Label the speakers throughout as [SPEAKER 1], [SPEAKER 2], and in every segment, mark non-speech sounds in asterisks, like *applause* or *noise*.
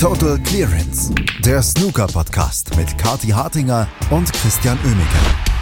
[SPEAKER 1] Total Clearance, der Snooker-Podcast mit Kati Hartinger und Christian Oemeke.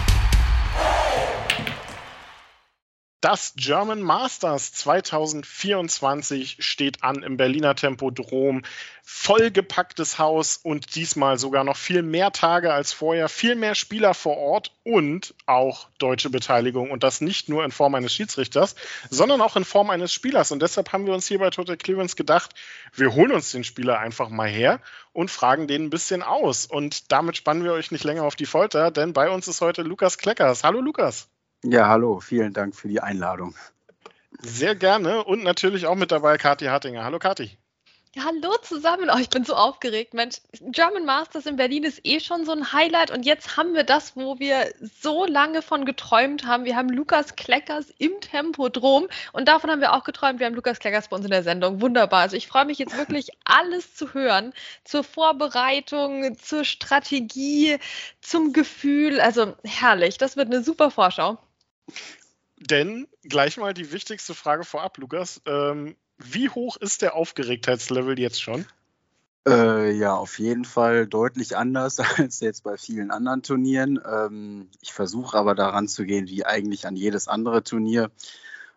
[SPEAKER 2] Das German Masters 2024 steht an im Berliner Tempodrom. Vollgepacktes Haus und diesmal sogar noch viel mehr Tage als vorher, viel mehr Spieler vor Ort und auch deutsche Beteiligung. Und das nicht nur in Form eines Schiedsrichters, sondern auch in Form eines Spielers. Und deshalb haben wir uns hier bei Total Clearance gedacht, wir holen uns den Spieler einfach mal her und fragen den ein bisschen aus. Und damit spannen wir euch nicht länger auf die Folter, denn bei uns ist heute Lukas Kleckers. Hallo Lukas.
[SPEAKER 3] Ja, hallo, vielen Dank für die Einladung.
[SPEAKER 2] Sehr gerne und natürlich auch mit dabei Kathi Hartinger. Hallo Kathi.
[SPEAKER 4] Ja, hallo zusammen. Oh, ich bin so aufgeregt. Mensch, German Masters in Berlin ist eh schon so ein Highlight und jetzt haben wir das, wo wir so lange von geträumt haben. Wir haben Lukas Kleckers im Tempodrom und davon haben wir auch geträumt. Wir haben Lukas Kleckers bei uns in der Sendung. Wunderbar. Also ich freue mich jetzt wirklich *laughs* alles zu hören zur Vorbereitung, zur Strategie, zum Gefühl. Also herrlich. Das wird eine super Vorschau.
[SPEAKER 2] Denn gleich mal die wichtigste Frage vorab, Lukas. Ähm, wie hoch ist der Aufgeregtheitslevel jetzt schon?
[SPEAKER 3] Äh, ja, auf jeden Fall deutlich anders *laughs* als jetzt bei vielen anderen Turnieren. Ähm, ich versuche aber daran zu gehen wie eigentlich an jedes andere Turnier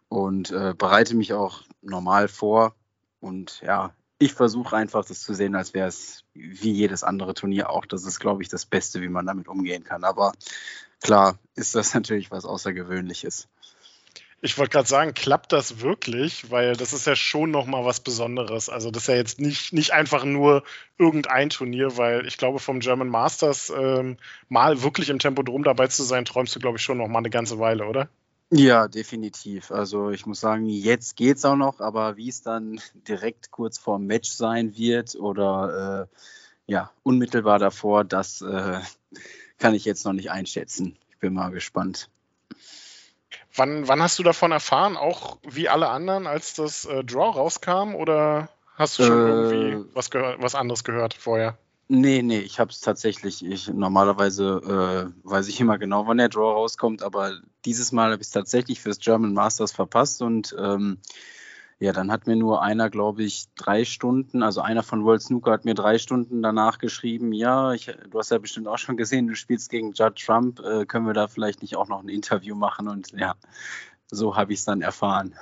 [SPEAKER 3] und äh, bereite mich auch normal vor. Und ja, ich versuche einfach das zu sehen, als wäre es wie jedes andere Turnier auch. Das ist, glaube ich, das Beste, wie man damit umgehen kann. Aber klar ist das *laughs* natürlich was Außergewöhnliches.
[SPEAKER 2] Ich wollte gerade sagen, klappt das wirklich? Weil das ist ja schon nochmal was Besonderes. Also das ist ja jetzt nicht, nicht einfach nur irgendein Turnier, weil ich glaube, vom German Masters ähm, mal wirklich im Tempodrom dabei zu sein, träumst du, glaube ich, schon noch mal eine ganze Weile, oder?
[SPEAKER 3] Ja, definitiv. Also ich muss sagen, jetzt geht es auch noch, aber wie es dann *laughs* direkt kurz vor dem Match sein wird oder äh, ja, unmittelbar davor, das äh, *laughs* kann ich jetzt noch nicht einschätzen. Ich bin mal gespannt.
[SPEAKER 2] Wann, wann hast du davon erfahren? Auch wie alle anderen, als das äh, Draw rauskam? Oder hast du schon äh, irgendwie was, was anderes gehört vorher?
[SPEAKER 3] Nee, nee, ich habe es tatsächlich. Ich, normalerweise äh, weiß ich immer genau, wann der Draw rauskommt, aber dieses Mal habe ich es tatsächlich fürs German Masters verpasst und ähm, ja, dann hat mir nur einer, glaube ich, drei Stunden, also einer von World Snooker hat mir drei Stunden danach geschrieben, ja, ich, du hast ja bestimmt auch schon gesehen, du spielst gegen Judd Trump, äh, können wir da vielleicht nicht auch noch ein Interview machen? Und ja, so habe ich es dann erfahren.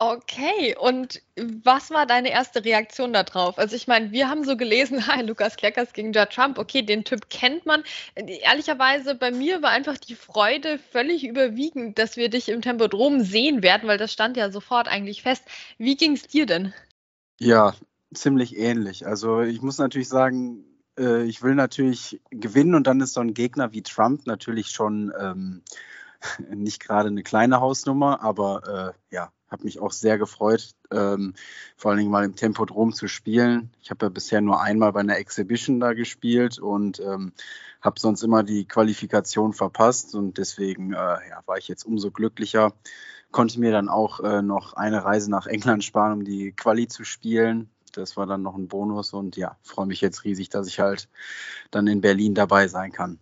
[SPEAKER 4] Okay, und was war deine erste Reaktion darauf? Also ich meine, wir haben so gelesen, *laughs* hi, Lukas Kleckers gegen Judd Trump, okay, den Typ kennt man. Ehrlicherweise, bei mir war einfach die Freude völlig überwiegend, dass wir dich im Tempodrom sehen werden, weil das stand ja sofort eigentlich fest. Wie ging es dir denn?
[SPEAKER 3] Ja, ziemlich ähnlich. Also ich muss natürlich sagen, äh, ich will natürlich gewinnen und dann ist so ein Gegner wie Trump natürlich schon ähm, *laughs* nicht gerade eine kleine Hausnummer, aber äh, ja, habe mich auch sehr gefreut, ähm, vor allen Dingen mal im Tempodrom zu spielen. Ich habe ja bisher nur einmal bei einer Exhibition da gespielt und ähm, habe sonst immer die Qualifikation verpasst und deswegen äh, ja, war ich jetzt umso glücklicher. Konnte mir dann auch äh, noch eine Reise nach England sparen, um die Quali zu spielen. Das war dann noch ein Bonus und ja, freue mich jetzt riesig, dass ich halt dann in Berlin dabei sein kann.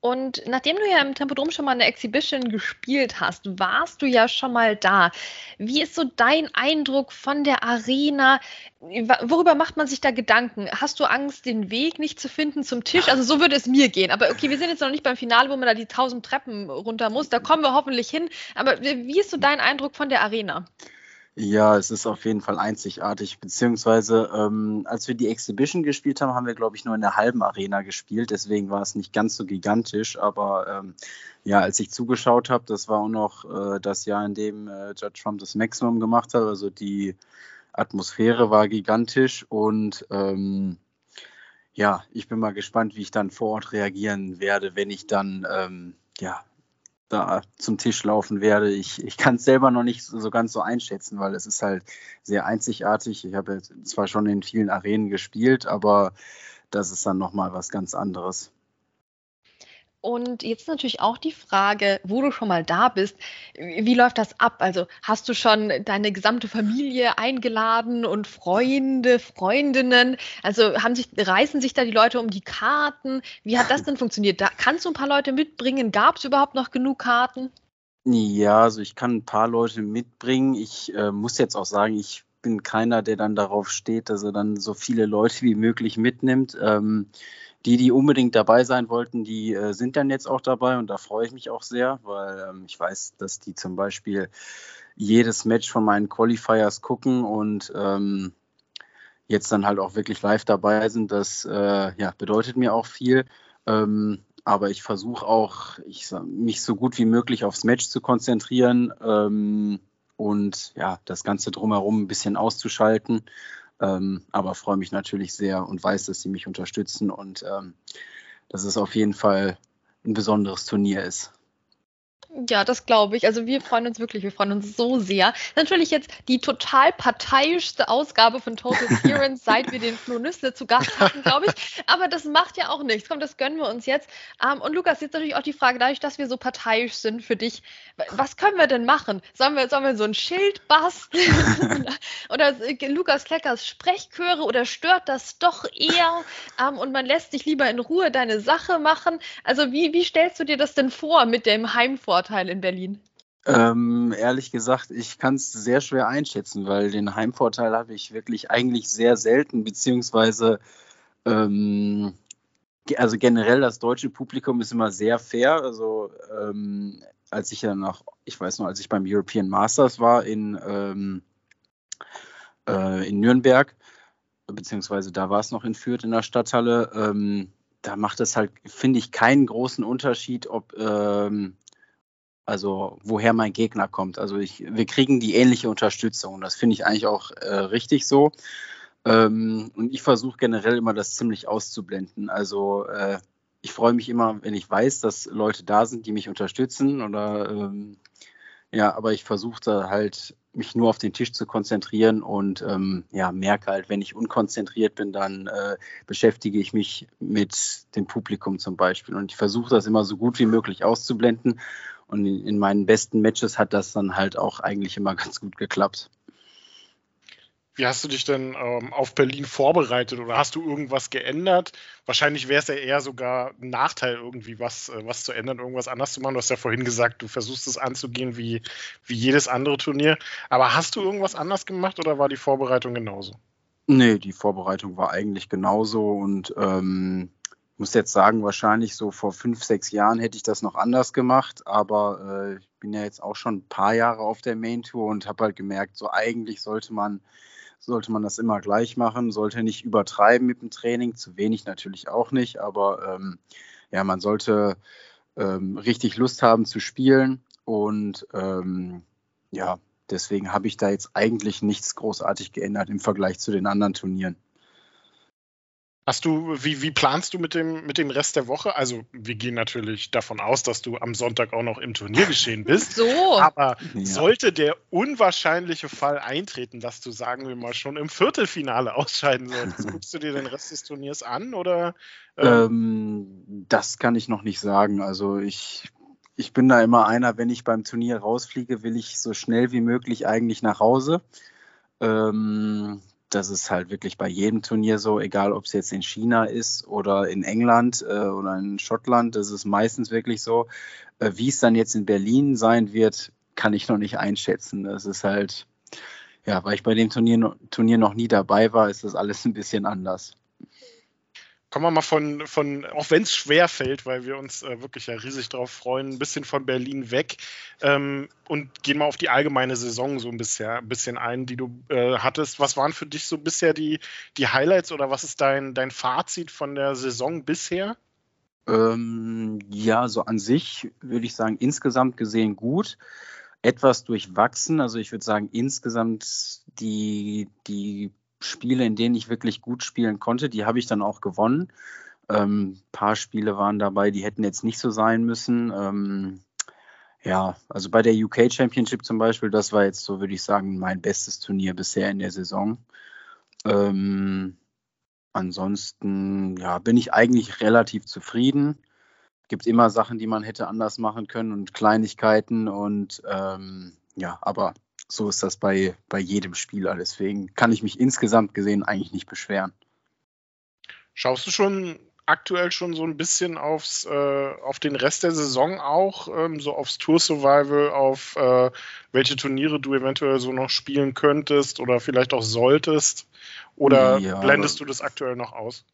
[SPEAKER 4] Und nachdem du ja im Tempodrom schon mal eine Exhibition gespielt hast, warst du ja schon mal da. Wie ist so dein Eindruck von der Arena? Worüber macht man sich da Gedanken? Hast du Angst, den Weg nicht zu finden zum Tisch? Also so würde es mir gehen. Aber okay, wir sind jetzt noch nicht beim Finale, wo man da die tausend Treppen runter muss. Da kommen wir hoffentlich hin. Aber wie ist so dein Eindruck von der Arena?
[SPEAKER 3] Ja, es ist auf jeden Fall einzigartig. Beziehungsweise, ähm, als wir die Exhibition gespielt haben, haben wir, glaube ich, nur in der halben Arena gespielt. Deswegen war es nicht ganz so gigantisch. Aber ähm, ja, als ich zugeschaut habe, das war auch noch äh, das Jahr, in dem äh, Judge Trump das Maximum gemacht hat. Also die Atmosphäre war gigantisch. Und ähm, ja, ich bin mal gespannt, wie ich dann vor Ort reagieren werde, wenn ich dann ähm, ja, da zum Tisch laufen werde. Ich, ich kann es selber noch nicht so, so, ganz so einschätzen, weil es ist halt sehr einzigartig. Ich habe zwar schon in vielen Arenen gespielt, aber das ist dann nochmal was ganz anderes.
[SPEAKER 4] Und jetzt natürlich auch die Frage, wo du schon mal da bist, wie läuft das ab? Also hast du schon deine gesamte Familie eingeladen und Freunde, Freundinnen? Also haben sich, reißen sich da die Leute um die Karten? Wie hat das denn funktioniert? Da, kannst du ein paar Leute mitbringen? Gab es überhaupt noch genug Karten?
[SPEAKER 3] Ja, also ich kann ein paar Leute mitbringen. Ich äh, muss jetzt auch sagen, ich bin keiner, der dann darauf steht, dass er dann so viele Leute wie möglich mitnimmt. Ähm, die, die unbedingt dabei sein wollten, die äh, sind dann jetzt auch dabei und da freue ich mich auch sehr, weil ähm, ich weiß, dass die zum Beispiel jedes Match von meinen Qualifiers gucken und ähm, jetzt dann halt auch wirklich live dabei sind. Das äh, ja, bedeutet mir auch viel. Ähm, aber ich versuche auch, ich, mich so gut wie möglich aufs Match zu konzentrieren ähm, und ja, das Ganze drumherum ein bisschen auszuschalten. Ähm, aber freue mich natürlich sehr und weiß, dass sie mich unterstützen und ähm, dass es auf jeden Fall ein besonderes Turnier ist.
[SPEAKER 4] Ja, das glaube ich. Also wir freuen uns wirklich, wir freuen uns so sehr. Natürlich jetzt die total parteiischste Ausgabe von Total *laughs* Clearance, seit wir den Flo Nüssle zu Gast hatten, glaube ich. Aber das macht ja auch nichts. Komm, das gönnen wir uns jetzt. Ähm, und Lukas, jetzt natürlich auch die Frage, dadurch, dass wir so parteiisch sind für dich, was können wir denn machen? Sollen wir, sollen wir so ein Schild basteln? *laughs* oder Lukas Kleckers Sprechchöre oder stört das doch eher? Ähm, und man lässt dich lieber in Ruhe deine Sache machen? Also wie, wie stellst du dir das denn vor mit dem Heimvorteil? Vorteil in Berlin?
[SPEAKER 3] Ähm, ehrlich gesagt, ich kann es sehr schwer einschätzen, weil den Heimvorteil habe ich wirklich eigentlich sehr selten, beziehungsweise ähm, also generell das deutsche Publikum ist immer sehr fair. Also ähm, als ich ja noch, ich weiß noch, als ich beim European Masters war in, ähm, äh, in Nürnberg, beziehungsweise da war es noch in Fürth in der Stadthalle, ähm, da macht es halt, finde ich, keinen großen Unterschied, ob ähm, also woher mein Gegner kommt. Also ich, wir kriegen die ähnliche Unterstützung. Das finde ich eigentlich auch äh, richtig so. Ähm, und ich versuche generell immer das ziemlich auszublenden. Also äh, ich freue mich immer, wenn ich weiß, dass Leute da sind, die mich unterstützen. Oder ähm, ja, aber ich versuche da halt mich nur auf den Tisch zu konzentrieren und ähm, ja, merke halt, wenn ich unkonzentriert bin, dann äh, beschäftige ich mich mit dem Publikum zum Beispiel. Und ich versuche das immer so gut wie möglich auszublenden und in meinen besten Matches hat das dann halt auch eigentlich immer *laughs* ganz gut geklappt.
[SPEAKER 2] Wie hast du dich denn ähm, auf Berlin vorbereitet oder hast du irgendwas geändert? Wahrscheinlich wäre es ja eher sogar ein Nachteil, irgendwie was, äh, was zu ändern, irgendwas anders zu machen. Du hast ja vorhin gesagt, du versuchst es anzugehen wie, wie jedes andere Turnier. Aber hast du irgendwas anders gemacht oder war die Vorbereitung genauso?
[SPEAKER 3] Nee, die Vorbereitung war eigentlich genauso und ähm, muss jetzt sagen, wahrscheinlich so vor fünf, sechs Jahren hätte ich das noch anders gemacht, aber äh, ich bin ja jetzt auch schon ein paar Jahre auf der Main Tour und habe halt gemerkt, so eigentlich sollte man, sollte man das immer gleich machen, sollte nicht übertreiben mit dem Training, zu wenig natürlich auch nicht, aber ähm, ja, man sollte ähm, richtig Lust haben zu spielen und ähm, ja, deswegen habe ich da jetzt eigentlich nichts großartig geändert im Vergleich zu den anderen Turnieren.
[SPEAKER 2] Hast du, wie, wie planst du mit dem, mit dem Rest der Woche? Also, wir gehen natürlich davon aus, dass du am Sonntag auch noch im Turniergeschehen *laughs* bist.
[SPEAKER 4] So.
[SPEAKER 2] Aber ja. sollte der unwahrscheinliche Fall eintreten, dass du, sagen wir mal, schon im Viertelfinale *laughs* ausscheiden solltest, *laughs* guckst du dir den Rest des Turniers an oder?
[SPEAKER 3] Ähm? Ähm, das kann ich noch nicht sagen. Also, ich, ich bin da immer einer, wenn ich beim Turnier rausfliege, will ich so schnell wie möglich eigentlich nach Hause. Ähm, das ist halt wirklich bei jedem Turnier so, egal ob es jetzt in China ist oder in England äh, oder in Schottland, das ist meistens wirklich so. Äh, wie es dann jetzt in Berlin sein wird, kann ich noch nicht einschätzen. Das ist halt, ja, weil ich bei dem Turnier, Turnier noch nie dabei war, ist das alles ein bisschen anders
[SPEAKER 2] kommen wir mal von, von auch wenn es schwer fällt, weil wir uns äh, wirklich ja riesig darauf freuen, ein bisschen von Berlin weg ähm, und gehen mal auf die allgemeine Saison so ein bisschen, ein bisschen ein, die du äh, hattest. Was waren für dich so bisher die, die Highlights oder was ist dein, dein Fazit von der Saison bisher?
[SPEAKER 3] Ähm, ja, so an sich würde ich sagen, insgesamt gesehen gut etwas durchwachsen. Also ich würde sagen, insgesamt die, die Spiele, in denen ich wirklich gut spielen konnte, die habe ich dann auch gewonnen. Ein ähm, paar Spiele waren dabei, die hätten jetzt nicht so sein müssen. Ähm, ja, also bei der UK Championship zum Beispiel, das war jetzt so, würde ich sagen, mein bestes Turnier bisher in der Saison. Ähm, ansonsten, ja, bin ich eigentlich relativ zufrieden. Gibt immer Sachen, die man hätte anders machen können und Kleinigkeiten und ähm, ja, aber so ist das bei, bei jedem Spieler. Deswegen kann ich mich insgesamt gesehen eigentlich nicht beschweren.
[SPEAKER 2] Schaust du schon aktuell schon so ein bisschen aufs, äh, auf den Rest der Saison auch, ähm, so aufs Tour Survival, auf äh, welche Turniere du eventuell so noch spielen könntest oder vielleicht auch solltest? Oder ja, blendest du das aktuell noch aus?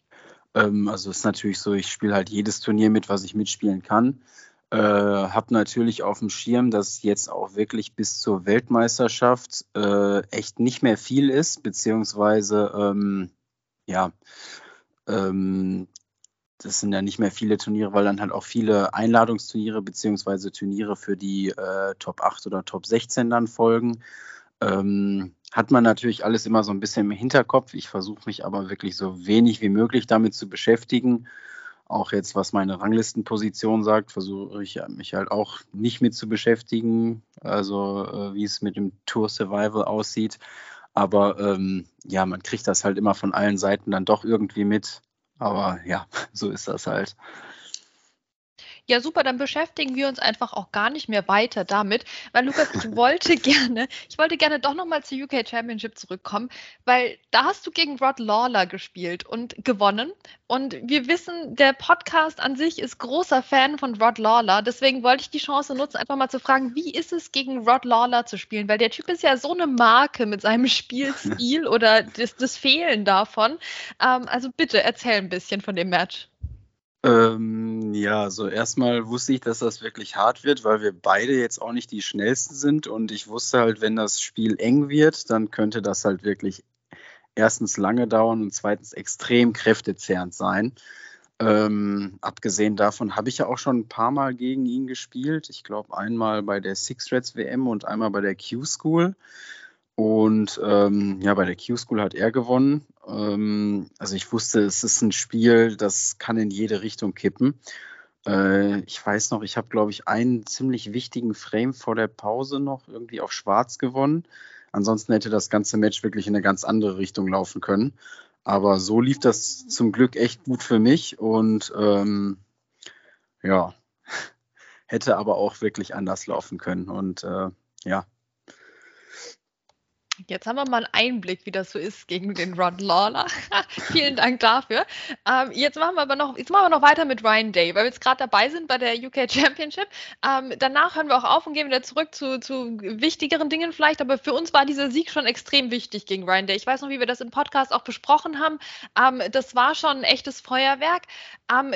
[SPEAKER 3] Ähm, also ist natürlich so, ich spiele halt jedes Turnier mit, was ich mitspielen kann. Äh, habe natürlich auf dem Schirm, dass jetzt auch wirklich bis zur Weltmeisterschaft äh, echt nicht mehr viel ist, beziehungsweise ähm, ja, ähm, das sind ja nicht mehr viele Turniere, weil dann halt auch viele Einladungsturniere beziehungsweise Turniere für die äh, Top 8 oder Top 16 dann folgen. Ähm, hat man natürlich alles immer so ein bisschen im Hinterkopf. Ich versuche mich aber wirklich so wenig wie möglich damit zu beschäftigen. Auch jetzt, was meine Ranglistenposition sagt, versuche ich mich halt auch nicht mit zu beschäftigen. Also äh, wie es mit dem Tour Survival aussieht. Aber ähm, ja, man kriegt das halt immer von allen Seiten dann doch irgendwie mit. Aber ja, *laughs* so ist das halt.
[SPEAKER 4] Ja, super, dann beschäftigen wir uns einfach auch gar nicht mehr weiter damit, weil Lukas, ich wollte *laughs* gerne, ich wollte gerne doch nochmal zur UK Championship zurückkommen, weil da hast du gegen Rod Lawler gespielt und gewonnen. Und wir wissen, der Podcast an sich ist großer Fan von Rod Lawler. Deswegen wollte ich die Chance nutzen, einfach mal zu fragen, wie ist es gegen Rod Lawler zu spielen? Weil der Typ ist ja so eine Marke mit seinem Spielstil *laughs* oder das, das Fehlen davon. Ähm, also bitte erzähl ein bisschen von dem Match.
[SPEAKER 3] Ähm, ja, so erstmal wusste ich, dass das wirklich hart wird, weil wir beide jetzt auch nicht die schnellsten sind und ich wusste halt, wenn das Spiel eng wird, dann könnte das halt wirklich erstens lange dauern und zweitens extrem kräftezehrend sein. Ähm, abgesehen davon habe ich ja auch schon ein paar Mal gegen ihn gespielt. Ich glaube einmal bei der Six Reds WM und einmal bei der Q-School. Und ähm, ja, bei der Q-School hat er gewonnen. Ähm, also ich wusste, es ist ein Spiel, das kann in jede Richtung kippen. Äh, ich weiß noch, ich habe, glaube ich, einen ziemlich wichtigen Frame vor der Pause noch irgendwie auf Schwarz gewonnen. Ansonsten hätte das ganze Match wirklich in eine ganz andere Richtung laufen können. Aber so lief das zum Glück echt gut für mich und ähm, ja, *laughs* hätte aber auch wirklich anders laufen können. Und äh, ja,
[SPEAKER 4] Jetzt haben wir mal einen Einblick, wie das so ist gegen den Rod Lawler. *laughs* Vielen Dank dafür. Ähm, jetzt, machen wir aber noch, jetzt machen wir noch weiter mit Ryan Day, weil wir jetzt gerade dabei sind bei der UK Championship. Ähm, danach hören wir auch auf und gehen wieder zurück zu, zu, wichtigeren Dingen vielleicht. Aber für uns war dieser Sieg schon extrem wichtig gegen Ryan Day. Ich weiß noch, wie wir das im Podcast auch besprochen haben. Ähm, das war schon ein echtes Feuerwerk. Ähm,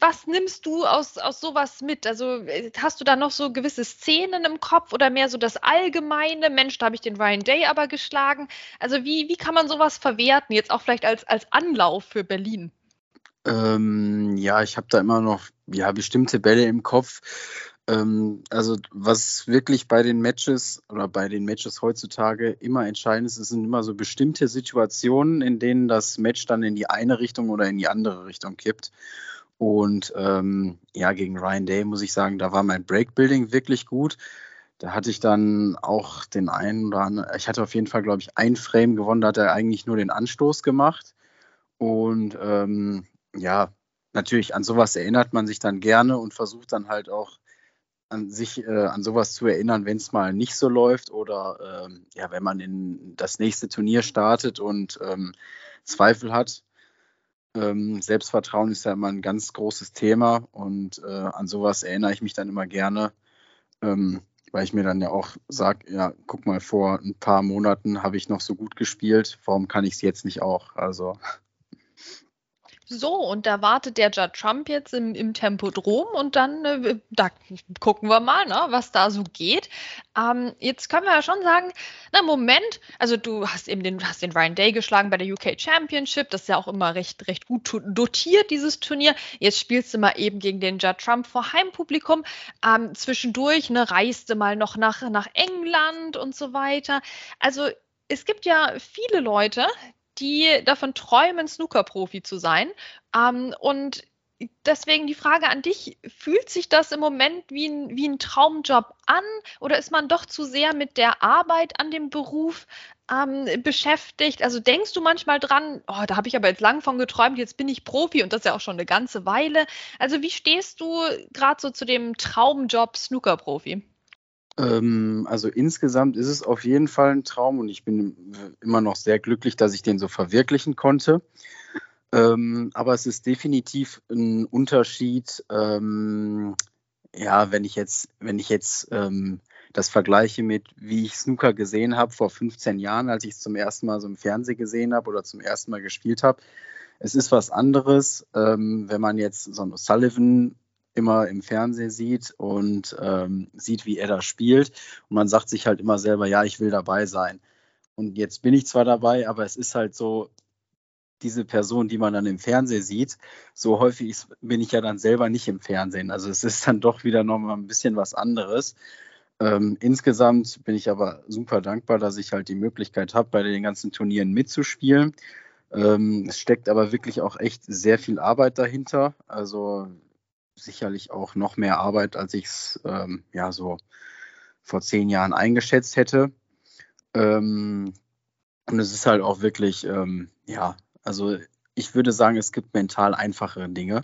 [SPEAKER 4] was nimmst du aus, aus sowas mit? Also hast du da noch so gewisse Szenen im Kopf oder mehr so das allgemeine? Mensch, da habe ich den Ryan Day aber geschlagen. Also wie, wie kann man sowas verwerten, jetzt auch vielleicht als, als Anlauf für Berlin?
[SPEAKER 3] Ähm, ja, ich habe da immer noch ja, bestimmte Bälle im Kopf. Ähm, also was wirklich bei den Matches oder bei den Matches heutzutage immer entscheidend ist, es sind immer so bestimmte Situationen, in denen das Match dann in die eine Richtung oder in die andere Richtung kippt. Und ähm, ja, gegen Ryan Day muss ich sagen, da war mein Breakbuilding wirklich gut. Da hatte ich dann auch den einen oder anderen, ich hatte auf jeden Fall, glaube ich, ein Frame gewonnen, da hat er eigentlich nur den Anstoß gemacht. Und ähm, ja, natürlich an sowas erinnert man sich dann gerne und versucht dann halt auch an sich äh, an sowas zu erinnern, wenn es mal nicht so läuft oder ähm, ja, wenn man in das nächste Turnier startet und ähm, Zweifel hat. Ähm, Selbstvertrauen ist ja immer ein ganz großes Thema und äh, an sowas erinnere ich mich dann immer gerne. Weil ich mir dann ja auch sage, ja, guck mal, vor ein paar Monaten habe ich noch so gut gespielt, warum kann ich es jetzt nicht auch? Also
[SPEAKER 4] so, und da wartet der Judd Trump jetzt im, im Tempodrom und dann, äh, da gucken wir mal, ne, was da so geht. Ähm, jetzt können wir ja schon sagen, na Moment, also du hast eben den, hast den Ryan Day geschlagen bei der UK Championship, das ist ja auch immer recht, recht gut dotiert, dieses Turnier. Jetzt spielst du mal eben gegen den Judd Trump vor Heimpublikum. Ähm, zwischendurch, ne, reist du mal noch nach, nach England und so weiter. Also es gibt ja viele Leute, die davon träumen, Snooker-Profi zu sein. Ähm, und deswegen die Frage an dich, fühlt sich das im Moment wie ein, wie ein Traumjob an oder ist man doch zu sehr mit der Arbeit an dem Beruf ähm, beschäftigt? Also denkst du manchmal dran, oh, da habe ich aber jetzt lang von geträumt, jetzt bin ich Profi und das ja auch schon eine ganze Weile. Also wie stehst du gerade so zu dem Traumjob Snooker-Profi?
[SPEAKER 3] Ähm, also insgesamt ist es auf jeden Fall ein Traum und ich bin immer noch sehr glücklich, dass ich den so verwirklichen konnte. Ähm, aber es ist definitiv ein Unterschied, ähm, ja, wenn ich jetzt, wenn ich jetzt ähm, das vergleiche mit, wie ich Snooker gesehen habe vor 15 Jahren, als ich es zum ersten Mal so im Fernsehen gesehen habe oder zum ersten Mal gespielt habe. Es ist was anderes, ähm, wenn man jetzt so einen Sullivan immer im Fernsehen sieht und ähm, sieht, wie er da spielt. Und man sagt sich halt immer selber, ja, ich will dabei sein. Und jetzt bin ich zwar dabei, aber es ist halt so, diese Person, die man dann im Fernsehen sieht, so häufig bin ich ja dann selber nicht im Fernsehen. Also es ist dann doch wieder nochmal ein bisschen was anderes. Ähm, insgesamt bin ich aber super dankbar, dass ich halt die Möglichkeit habe, bei den ganzen Turnieren mitzuspielen. Ähm, es steckt aber wirklich auch echt sehr viel Arbeit dahinter. Also sicherlich auch noch mehr Arbeit, als ich es ähm, ja so vor zehn Jahren eingeschätzt hätte. Ähm, und es ist halt auch wirklich, ähm, ja, also ich würde sagen, es gibt mental einfachere Dinge,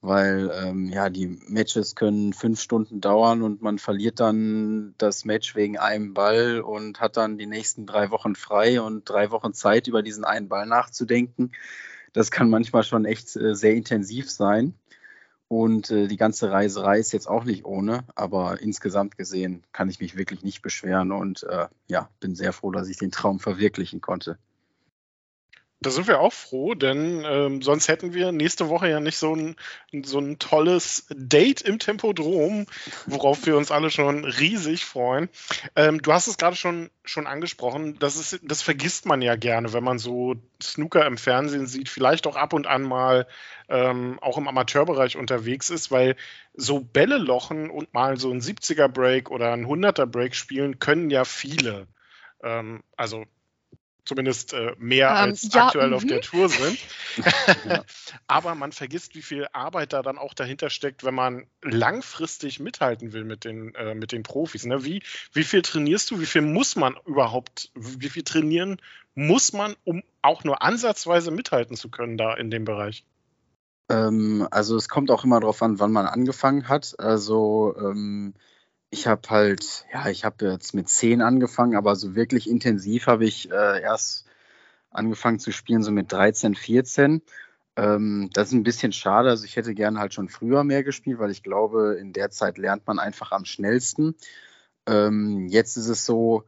[SPEAKER 3] weil ähm, ja, die Matches können fünf Stunden dauern und man verliert dann das Match wegen einem Ball und hat dann die nächsten drei Wochen frei und drei Wochen Zeit, über diesen einen Ball nachzudenken. Das kann manchmal schon echt äh, sehr intensiv sein. Und äh, die ganze Reiserei ist jetzt auch nicht ohne, aber insgesamt gesehen kann ich mich wirklich nicht beschweren und äh, ja, bin sehr froh, dass ich den Traum verwirklichen konnte.
[SPEAKER 2] Da sind wir auch froh, denn ähm, sonst hätten wir nächste Woche ja nicht so ein, so ein tolles Date im Tempodrom, worauf wir uns alle schon riesig freuen. Ähm, du hast es gerade schon, schon angesprochen, das, ist, das vergisst man ja gerne, wenn man so Snooker im Fernsehen sieht, vielleicht auch ab und an mal ähm, auch im Amateurbereich unterwegs ist, weil so Bälle lochen und mal so ein 70er Break oder ein 100er Break spielen können ja viele. Ähm, also zumindest äh, mehr ähm, als ja, aktuell auf der mhm. Tour sind. *laughs* *laughs* Aber man vergisst, wie viel Arbeit da dann auch dahinter steckt, wenn man langfristig mithalten will mit den, äh, mit den Profis. Ne? Wie, wie viel trainierst du? Wie viel muss man überhaupt, wie viel trainieren muss man, um auch nur ansatzweise mithalten zu können da in dem Bereich?
[SPEAKER 3] Ähm, also es kommt auch immer darauf an, wann man angefangen hat. Also ähm, ich habe halt, ja, ich habe jetzt mit zehn angefangen, aber so wirklich intensiv habe ich äh, erst angefangen zu spielen, so mit 13, 14. Ähm, das ist ein bisschen schade. Also ich hätte gerne halt schon früher mehr gespielt, weil ich glaube, in der Zeit lernt man einfach am schnellsten. Ähm, jetzt ist es so,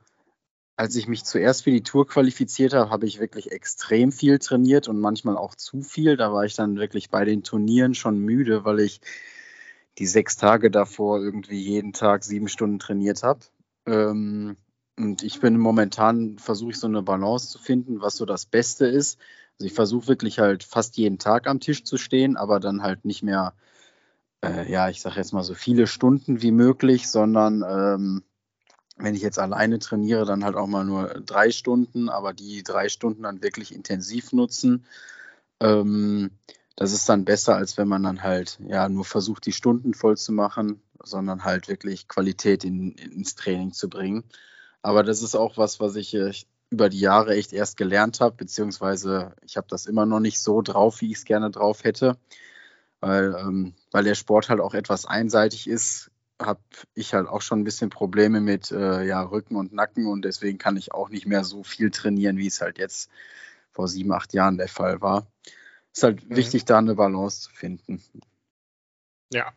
[SPEAKER 3] als ich mich zuerst für die Tour qualifiziert habe, habe ich wirklich extrem viel trainiert und manchmal auch zu viel. Da war ich dann wirklich bei den Turnieren schon müde, weil ich die sechs Tage davor irgendwie jeden Tag sieben Stunden trainiert habe. Ähm, und ich bin momentan, versuche ich so eine Balance zu finden, was so das Beste ist. Also ich versuche wirklich halt fast jeden Tag am Tisch zu stehen, aber dann halt nicht mehr, äh, ja, ich sage jetzt mal so viele Stunden wie möglich, sondern ähm, wenn ich jetzt alleine trainiere, dann halt auch mal nur drei Stunden, aber die drei Stunden dann wirklich intensiv nutzen. Ähm, das ist dann besser, als wenn man dann halt ja nur versucht, die Stunden voll zu machen, sondern halt wirklich Qualität in, ins Training zu bringen. Aber das ist auch was, was ich äh, über die Jahre echt erst gelernt habe, beziehungsweise ich habe das immer noch nicht so drauf, wie ich es gerne drauf hätte. Weil, ähm, weil der Sport halt auch etwas einseitig ist, habe ich halt auch schon ein bisschen Probleme mit äh, ja, Rücken und Nacken und deswegen kann ich auch nicht mehr so viel trainieren, wie es halt jetzt vor sieben, acht Jahren der Fall war ist halt mhm. wichtig, da eine Balance zu finden.
[SPEAKER 2] Ja,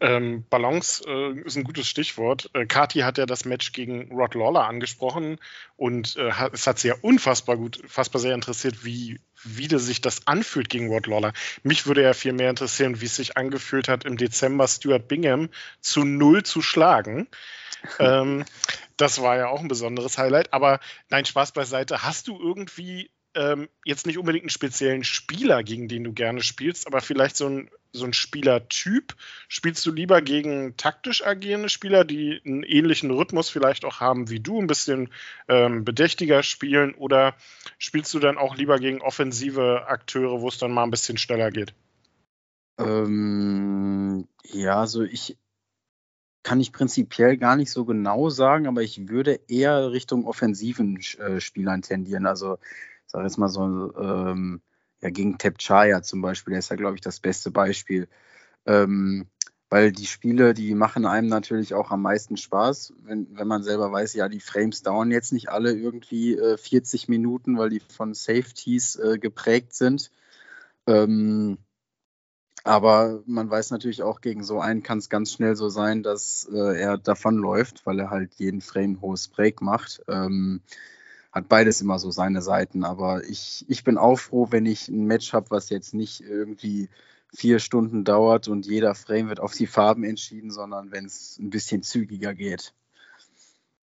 [SPEAKER 2] ähm, Balance äh, ist ein gutes Stichwort. Äh, Kati hat ja das Match gegen Rod Lawler angesprochen und äh, hat, es hat sie ja unfassbar gut, unfassbar sehr interessiert, wie, wie sich das anfühlt gegen Rod Lawler. Mich würde ja viel mehr interessieren, wie es sich angefühlt hat, im Dezember Stuart Bingham zu null zu schlagen. *laughs* ähm, das war ja auch ein besonderes Highlight. Aber nein, Spaß beiseite. Hast du irgendwie ähm, jetzt nicht unbedingt einen speziellen Spieler, gegen den du gerne spielst, aber vielleicht so ein, so ein Spielertyp? Spielst du lieber gegen taktisch agierende Spieler, die einen ähnlichen Rhythmus vielleicht auch haben wie du, ein bisschen ähm, bedächtiger spielen? Oder spielst du dann auch lieber gegen offensive Akteure, wo es dann mal ein bisschen schneller geht?
[SPEAKER 3] Ähm, ja, also ich kann ich prinzipiell gar nicht so genau sagen, aber ich würde eher Richtung offensiven äh, Spielern tendieren. Also sag jetzt mal so, ähm, ja, gegen Tepchaya zum Beispiel, der ist ja, glaube ich, das beste Beispiel. Ähm, weil die Spiele, die machen einem natürlich auch am meisten Spaß, wenn, wenn man selber weiß, ja, die Frames dauern jetzt nicht alle irgendwie äh, 40 Minuten, weil die von Safeties äh, geprägt sind. Ähm, aber man weiß natürlich auch, gegen so einen kann es ganz schnell so sein, dass äh, er davonläuft, weil er halt jeden Frame hohes Break macht. Ähm, hat beides immer so seine Seiten. Aber ich, ich bin auch froh, wenn ich ein Match habe, was jetzt nicht irgendwie vier Stunden dauert und jeder Frame wird auf die Farben entschieden, sondern wenn es ein bisschen zügiger geht.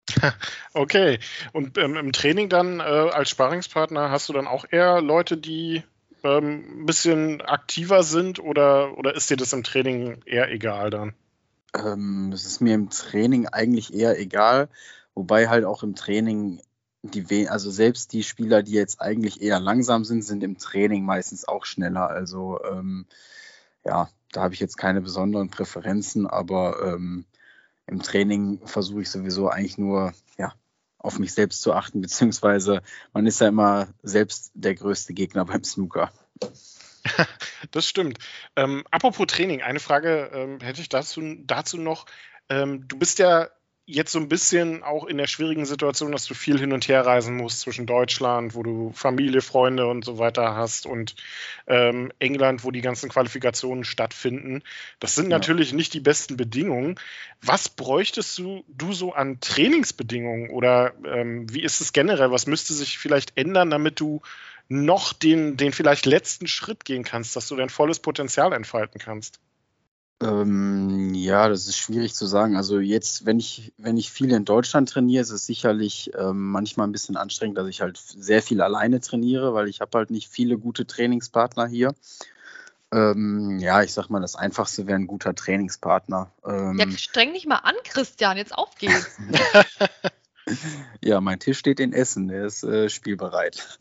[SPEAKER 3] *laughs*
[SPEAKER 2] Okay. Und ähm, im Training dann äh, als Sparingspartner hast du dann auch eher Leute, die ähm, ein bisschen aktiver sind oder, oder ist dir das im Training eher egal dann?
[SPEAKER 3] Ähm, es ist mir im Training eigentlich eher egal, wobei halt auch im Training die, also selbst die Spieler, die jetzt eigentlich eher langsam sind, sind im Training meistens auch schneller. Also ähm, ja, da habe ich jetzt keine besonderen Präferenzen, aber ähm, im Training versuche ich sowieso eigentlich nur ja, auf mich selbst zu achten, *laughs* beziehungsweise man ist ja immer selbst der größte Gegner beim Snooker. *laughs*
[SPEAKER 2] Das stimmt. Ähm, apropos Training, eine Frage ähm, hätte ich dazu, dazu noch. Ähm, du bist ja jetzt so ein bisschen auch in der schwierigen Situation, dass du viel hin und her reisen musst zwischen Deutschland, wo du Familie, Freunde und so weiter hast, und ähm, England, wo die ganzen Qualifikationen stattfinden. Das sind ja. natürlich nicht die besten Bedingungen. Was bräuchtest du, du so an Trainingsbedingungen oder ähm, wie ist es generell? Was müsste sich vielleicht ändern, damit du noch den, den vielleicht letzten Schritt gehen kannst, dass du dein volles Potenzial entfalten kannst?
[SPEAKER 3] Ähm, ja, das ist schwierig zu sagen. Also jetzt, wenn ich, wenn ich viel in Deutschland trainiere, ist es sicherlich ähm, manchmal ein bisschen anstrengend, dass ich halt sehr viel alleine trainiere, weil ich habe halt nicht viele gute Trainingspartner hier. Ähm, ja, ich sag mal, das Einfachste wäre ein guter Trainingspartner.
[SPEAKER 4] Ähm, ja, streng dich mal an, Christian, jetzt auf geht's. *laughs*
[SPEAKER 3] ja, mein Tisch steht in Essen, der ist äh, spielbereit.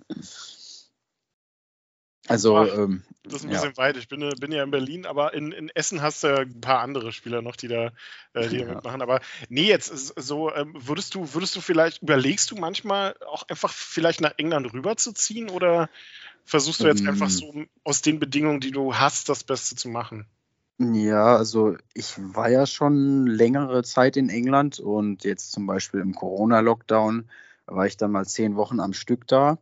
[SPEAKER 2] Also, Ach, ähm, das ist ein bisschen ja. weit. Ich bin, bin, ja in Berlin, aber in, in, Essen hast du ja ein paar andere Spieler noch, die da, äh, die *laughs* ja. mitmachen. Aber nee, jetzt so, ähm, würdest du, würdest du vielleicht, überlegst du manchmal auch einfach vielleicht nach England rüberzuziehen oder versuchst du jetzt ähm, einfach so aus den Bedingungen, die du hast, das Beste zu machen?
[SPEAKER 3] Ja, also ich war ja schon längere Zeit in England und jetzt zum Beispiel im Corona-Lockdown war ich dann mal zehn Wochen am Stück da.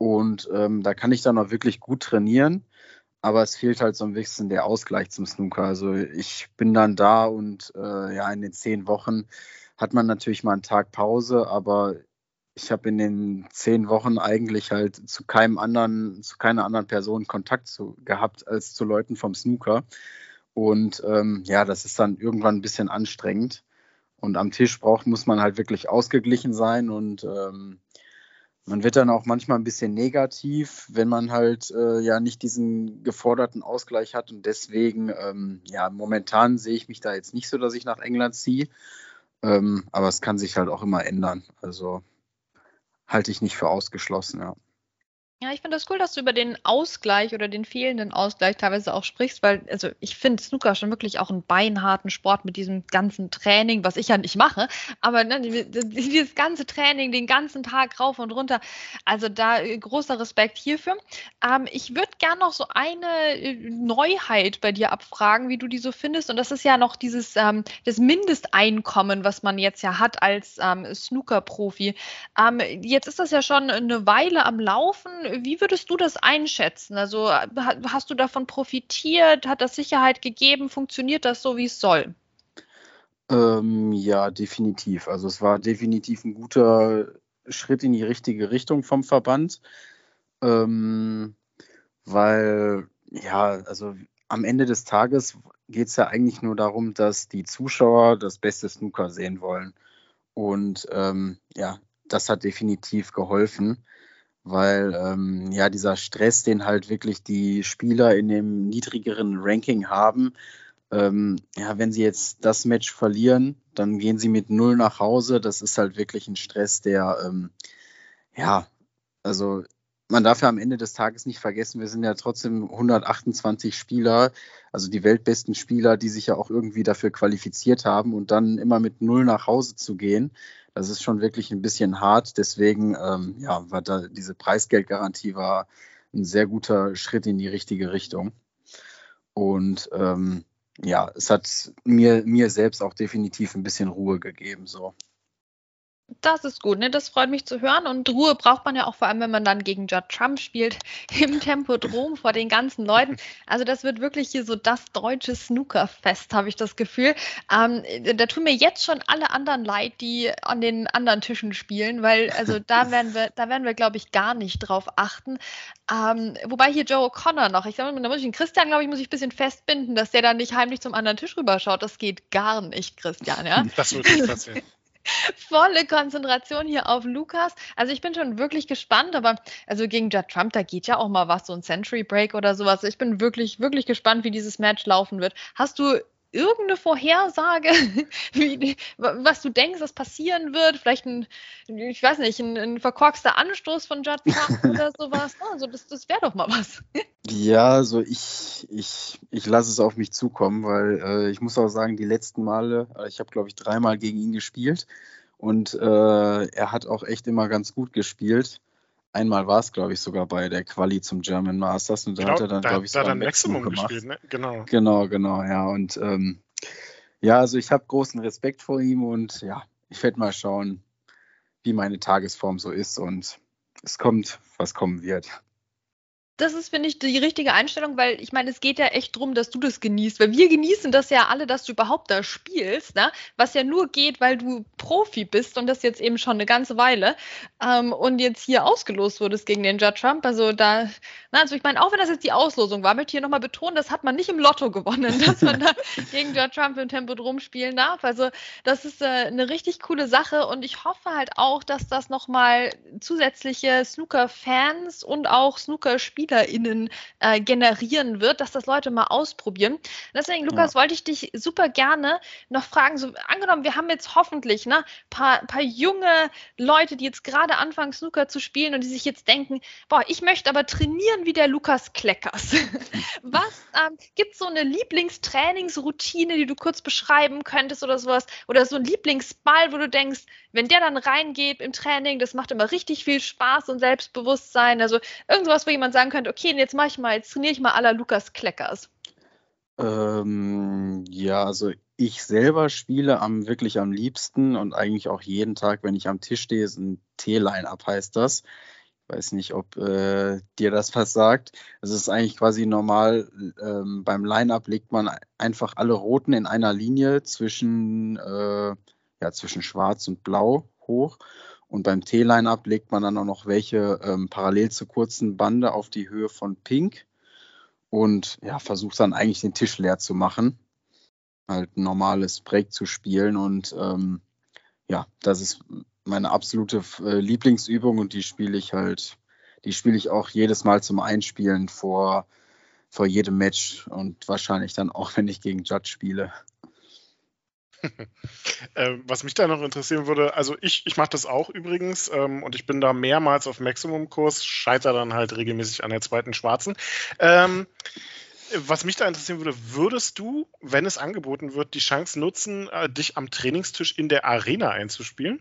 [SPEAKER 3] Und ähm, da kann ich dann auch wirklich gut trainieren. Aber es fehlt halt so ein bisschen der Ausgleich zum Snooker. Also ich bin dann da und äh, ja, in den zehn Wochen hat man natürlich mal einen Tag Pause, aber ich habe in den zehn Wochen eigentlich halt zu keinem anderen, zu keiner anderen Person Kontakt zu, gehabt als zu Leuten vom Snooker. Und ähm, ja, das ist dann irgendwann ein bisschen anstrengend. Und am Tisch braucht, muss man halt wirklich ausgeglichen sein und ähm, man wird dann auch manchmal ein bisschen negativ, wenn man halt äh, ja nicht diesen geforderten Ausgleich hat. Und deswegen, ähm, ja, momentan sehe ich mich da jetzt nicht so, dass ich nach England ziehe. Ähm, aber es kann sich halt auch immer ändern. Also halte ich nicht für ausgeschlossen, ja.
[SPEAKER 4] Ja, ich finde das cool, dass du über den Ausgleich oder den fehlenden Ausgleich teilweise auch sprichst, weil also ich finde Snooker schon wirklich auch einen beinharten Sport mit diesem ganzen Training, was ich ja nicht mache, aber ne, dieses ganze Training, den ganzen Tag rauf und runter, also da äh, großer Respekt hierfür. Ähm, ich würde gerne noch so eine äh, Neuheit bei dir abfragen, wie du die so findest und das ist ja noch dieses ähm, das Mindesteinkommen, was man jetzt ja hat als ähm, Snooker-Profi. Ähm, jetzt ist das ja schon eine Weile am Laufen wie würdest du das einschätzen? Also hast du davon profitiert? Hat das Sicherheit gegeben? Funktioniert das so, wie es soll?
[SPEAKER 3] Ähm, ja, definitiv. Also es war definitiv ein guter Schritt in die richtige Richtung vom Verband, ähm, weil ja, also am Ende des Tages geht es ja eigentlich nur darum, dass die Zuschauer das beste Snooker sehen wollen. Und ähm, ja, das hat definitiv geholfen weil ähm, ja dieser Stress, den halt wirklich die Spieler in dem niedrigeren Ranking haben, ähm, ja, wenn sie jetzt das Match verlieren, dann gehen sie mit null nach Hause. Das ist halt wirklich ein Stress, der ähm, ja, also man darf ja am Ende des Tages nicht vergessen, wir sind ja trotzdem 128 Spieler, also die weltbesten Spieler, die sich ja auch irgendwie dafür qualifiziert haben und dann immer mit null nach Hause zu gehen. Das ist schon wirklich ein bisschen hart. Deswegen, ähm, ja, war da diese Preisgeldgarantie war ein sehr guter Schritt in die richtige Richtung. Und ähm, ja, es hat mir, mir selbst auch definitiv ein bisschen Ruhe gegeben. So.
[SPEAKER 4] Das ist gut, ne? Das freut mich zu hören. Und Ruhe braucht man ja auch vor allem, wenn man dann gegen Judd Trump spielt, *laughs* im Tempodrom vor den ganzen Leuten. Also das wird wirklich hier so das deutsche Snookerfest, habe ich das Gefühl. Ähm, da tun mir jetzt schon alle anderen leid, die an den anderen Tischen spielen, weil also da *laughs* werden wir, da werden wir, glaube ich, gar nicht drauf achten. Ähm, wobei hier Joe O'Connor noch, ich sage mal, da muss ich den Christian, glaube ich, muss ich ein bisschen festbinden, dass der dann nicht heimlich zum anderen Tisch rüberschaut. Das geht gar nicht, Christian, ja.
[SPEAKER 2] Das wird nicht passieren.
[SPEAKER 4] Volle Konzentration hier auf Lukas. Also ich bin schon wirklich gespannt, aber also gegen Judd Trump, da geht ja auch mal was, so ein Century Break oder sowas. Ich bin wirklich, wirklich gespannt, wie dieses Match laufen wird. Hast du irgendeine Vorhersage, *laughs* wie, was du denkst, was passieren wird? Vielleicht ein, ich weiß nicht, ein, ein verkorkster Anstoß von Judd *laughs* oder sowas. Also das, das wäre doch mal was. *laughs*
[SPEAKER 3] Ja, also ich, ich, ich lasse es auf mich zukommen, weil äh, ich muss auch sagen, die letzten Male, äh, ich habe glaube ich dreimal gegen ihn gespielt und äh, er hat auch echt immer ganz gut gespielt. Einmal war es, glaube ich, sogar bei der Quali zum German Masters und da genau, hat er dann, glaube ich,
[SPEAKER 2] da sogar ein Maximum, Maximum gemacht. Gespielt, ne?
[SPEAKER 3] Genau. Genau, genau, ja. Und ähm, ja, also ich habe großen Respekt vor ihm und ja, ich werde mal schauen, wie meine Tagesform so ist und es kommt, was kommen wird
[SPEAKER 4] das ist, finde ich, die richtige Einstellung, weil ich meine, es geht ja echt darum, dass du das genießt, weil wir genießen das ja alle, dass du überhaupt da spielst, ne? was ja nur geht, weil du Profi bist und das jetzt eben schon eine ganze Weile ähm, und jetzt hier ausgelost wurdest gegen den Judge Trump. Also da, na, also ich meine, auch wenn das jetzt die Auslosung war, möchte ich hier nochmal betonen, das hat man nicht im Lotto gewonnen, *laughs* dass man da gegen Judge Trump im Tempodrom spielen darf. Also das ist äh, eine richtig coole Sache und ich hoffe halt auch, dass das nochmal zusätzliche Snooker-Fans und auch Snooker-Spieler SpielerInnen äh, generieren wird, dass das Leute mal ausprobieren. Deswegen, Lukas, ja. wollte ich dich super gerne noch fragen, so angenommen, wir haben jetzt hoffentlich ein ne, paar, paar junge Leute, die jetzt gerade anfangen, Snooker zu spielen und die sich jetzt denken, boah, ich möchte aber trainieren wie der Lukas Kleckers. *laughs* Was ähm, gibt es so eine Lieblingstrainingsroutine, die du kurz beschreiben könntest oder sowas? Oder so ein Lieblingsball, wo du denkst, wenn der dann reingeht im Training, das macht immer richtig viel Spaß und Selbstbewusstsein. Also irgendwas, wo jemand sagen könnte, okay, jetzt mache ich mal, jetzt trainiere ich mal aller Lukas Kleckers.
[SPEAKER 3] Ähm, ja, also ich selber spiele am wirklich am liebsten und eigentlich auch jeden Tag, wenn ich am Tisch stehe, ist ein T-Line-Up heißt das. Ich weiß nicht, ob äh, dir das was sagt. Es ist eigentlich quasi normal. Ähm, beim Line-Up legt man einfach alle Roten in einer Linie zwischen äh, ja, zwischen Schwarz und Blau hoch. Und beim T-Line-Up legt man dann auch noch welche ähm, parallel zur kurzen Bande auf die Höhe von Pink und ja, versucht dann eigentlich den Tisch leer zu machen. Halt ein normales Break zu spielen. Und ähm, ja, das ist meine absolute äh, Lieblingsübung und die spiele ich halt, die spiele ich auch jedes Mal zum Einspielen vor, vor jedem Match und wahrscheinlich dann auch, *laughs* wenn ich gegen Judge spiele.
[SPEAKER 2] Ähm, was mich da noch interessieren würde, also ich, ich mache das auch übrigens ähm, und ich bin da mehrmals auf Maximum-Kurs, scheitere dann halt regelmäßig an der zweiten Schwarzen. Ähm, was mich da interessieren würde, würdest du, wenn es angeboten wird, die Chance nutzen, äh, dich am Trainingstisch in der Arena einzuspielen?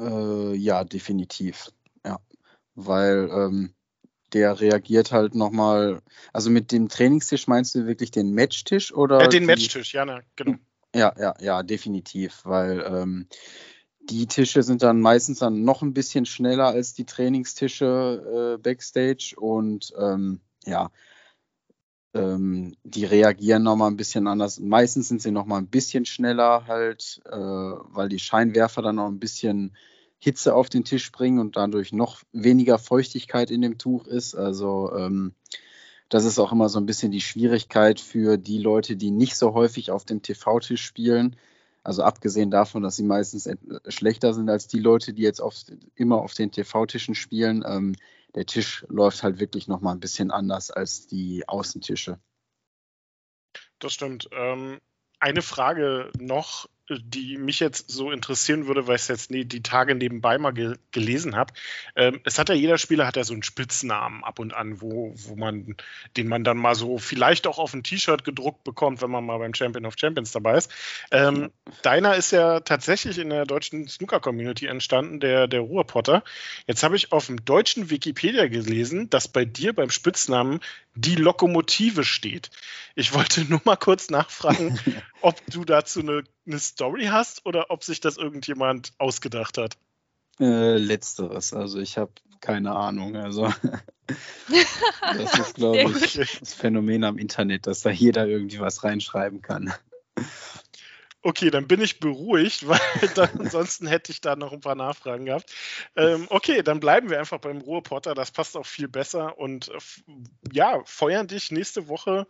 [SPEAKER 3] Äh, ja, definitiv. Ja, weil ähm, der reagiert halt nochmal. Also mit dem Trainingstisch meinst du wirklich den Matchtisch oder?
[SPEAKER 2] Äh, den Matchtisch, ja, ne, genau.
[SPEAKER 3] Ja, ja, ja, definitiv, weil ähm, die Tische sind dann meistens dann noch ein bisschen schneller als die Trainingstische äh, backstage und ähm, ja, ähm, die reagieren nochmal ein bisschen anders. Meistens sind sie nochmal ein bisschen schneller halt, äh, weil die Scheinwerfer dann noch ein bisschen Hitze auf den Tisch bringen und dadurch noch weniger Feuchtigkeit in dem Tuch ist. Also ähm, das ist auch immer so ein bisschen die Schwierigkeit für die Leute, die nicht so häufig auf dem TV-Tisch spielen. Also abgesehen davon, dass sie meistens schlechter sind als die Leute, die jetzt auf, immer auf den TV-Tischen spielen. Ähm, der Tisch läuft halt wirklich noch mal ein bisschen anders als die Außentische.
[SPEAKER 2] Das stimmt. Ähm, eine Frage noch die mich jetzt so interessieren würde, weil ich es jetzt nie, die Tage nebenbei mal ge gelesen habe. Ähm, es hat ja jeder Spieler hat ja so einen Spitznamen ab und an, wo, wo man, den man dann mal so vielleicht auch auf ein T-Shirt gedruckt bekommt, wenn man mal beim Champion of Champions dabei ist. Ähm, deiner ist ja tatsächlich in der deutschen Snooker-Community entstanden, der, der Ruhrpotter. Jetzt habe ich auf dem deutschen Wikipedia gelesen, dass bei dir beim Spitznamen die Lokomotive steht. Ich wollte nur mal kurz nachfragen, *laughs* ob du dazu eine eine Story hast oder ob sich das irgendjemand ausgedacht hat.
[SPEAKER 3] Äh, letzteres, also ich habe keine Ahnung. Also *laughs* das ist, glaube ich, das Phänomen am Internet, dass da jeder irgendwie was reinschreiben kann.
[SPEAKER 2] Okay, dann bin ich beruhigt, *laughs* weil dann, ansonsten hätte ich da noch ein paar Nachfragen gehabt. Ähm, okay, dann bleiben wir einfach beim Ruhrpotter. Das passt auch viel besser. Und äh, ja, feuern dich nächste Woche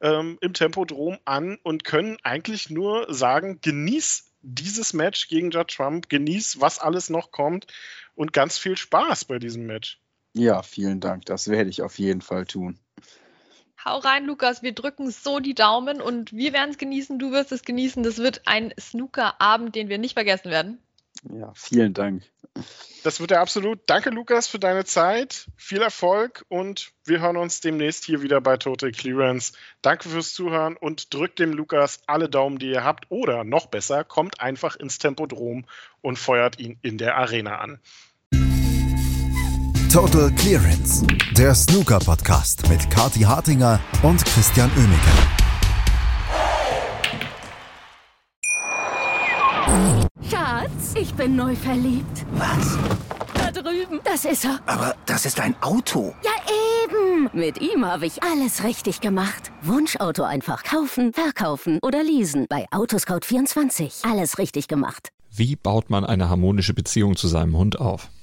[SPEAKER 2] ähm, im Tempodrom an und können eigentlich nur sagen, genieß dieses Match gegen Judge Trump, genieß, was alles noch kommt und ganz viel Spaß bei diesem Match.
[SPEAKER 3] Ja, vielen Dank. Das werde ich auf jeden Fall tun.
[SPEAKER 4] Hau rein, Lukas. Wir drücken so die Daumen und wir werden es genießen. Du wirst es genießen. Das wird ein Snooker-Abend, den wir nicht vergessen werden.
[SPEAKER 3] Ja, vielen Dank.
[SPEAKER 2] Das wird er absolut. Danke, Lukas, für deine Zeit. Viel Erfolg und wir hören uns demnächst hier wieder bei Total Clearance. Danke fürs Zuhören und drückt dem Lukas alle Daumen, die ihr habt. Oder noch besser, kommt einfach ins Tempodrom und feuert ihn in der Arena an.
[SPEAKER 1] Total Clearance, der Snooker-Podcast mit Kati Hartinger und Christian Oemeke.
[SPEAKER 5] Schatz, ich bin neu verliebt.
[SPEAKER 6] Was?
[SPEAKER 5] Da drüben. Das ist er.
[SPEAKER 6] Aber das ist ein Auto.
[SPEAKER 5] Ja, eben. Mit ihm habe ich alles richtig gemacht. Wunschauto einfach kaufen, verkaufen oder leasen. Bei Autoscout24. Alles richtig gemacht.
[SPEAKER 7] Wie baut man eine harmonische Beziehung zu seinem Hund auf?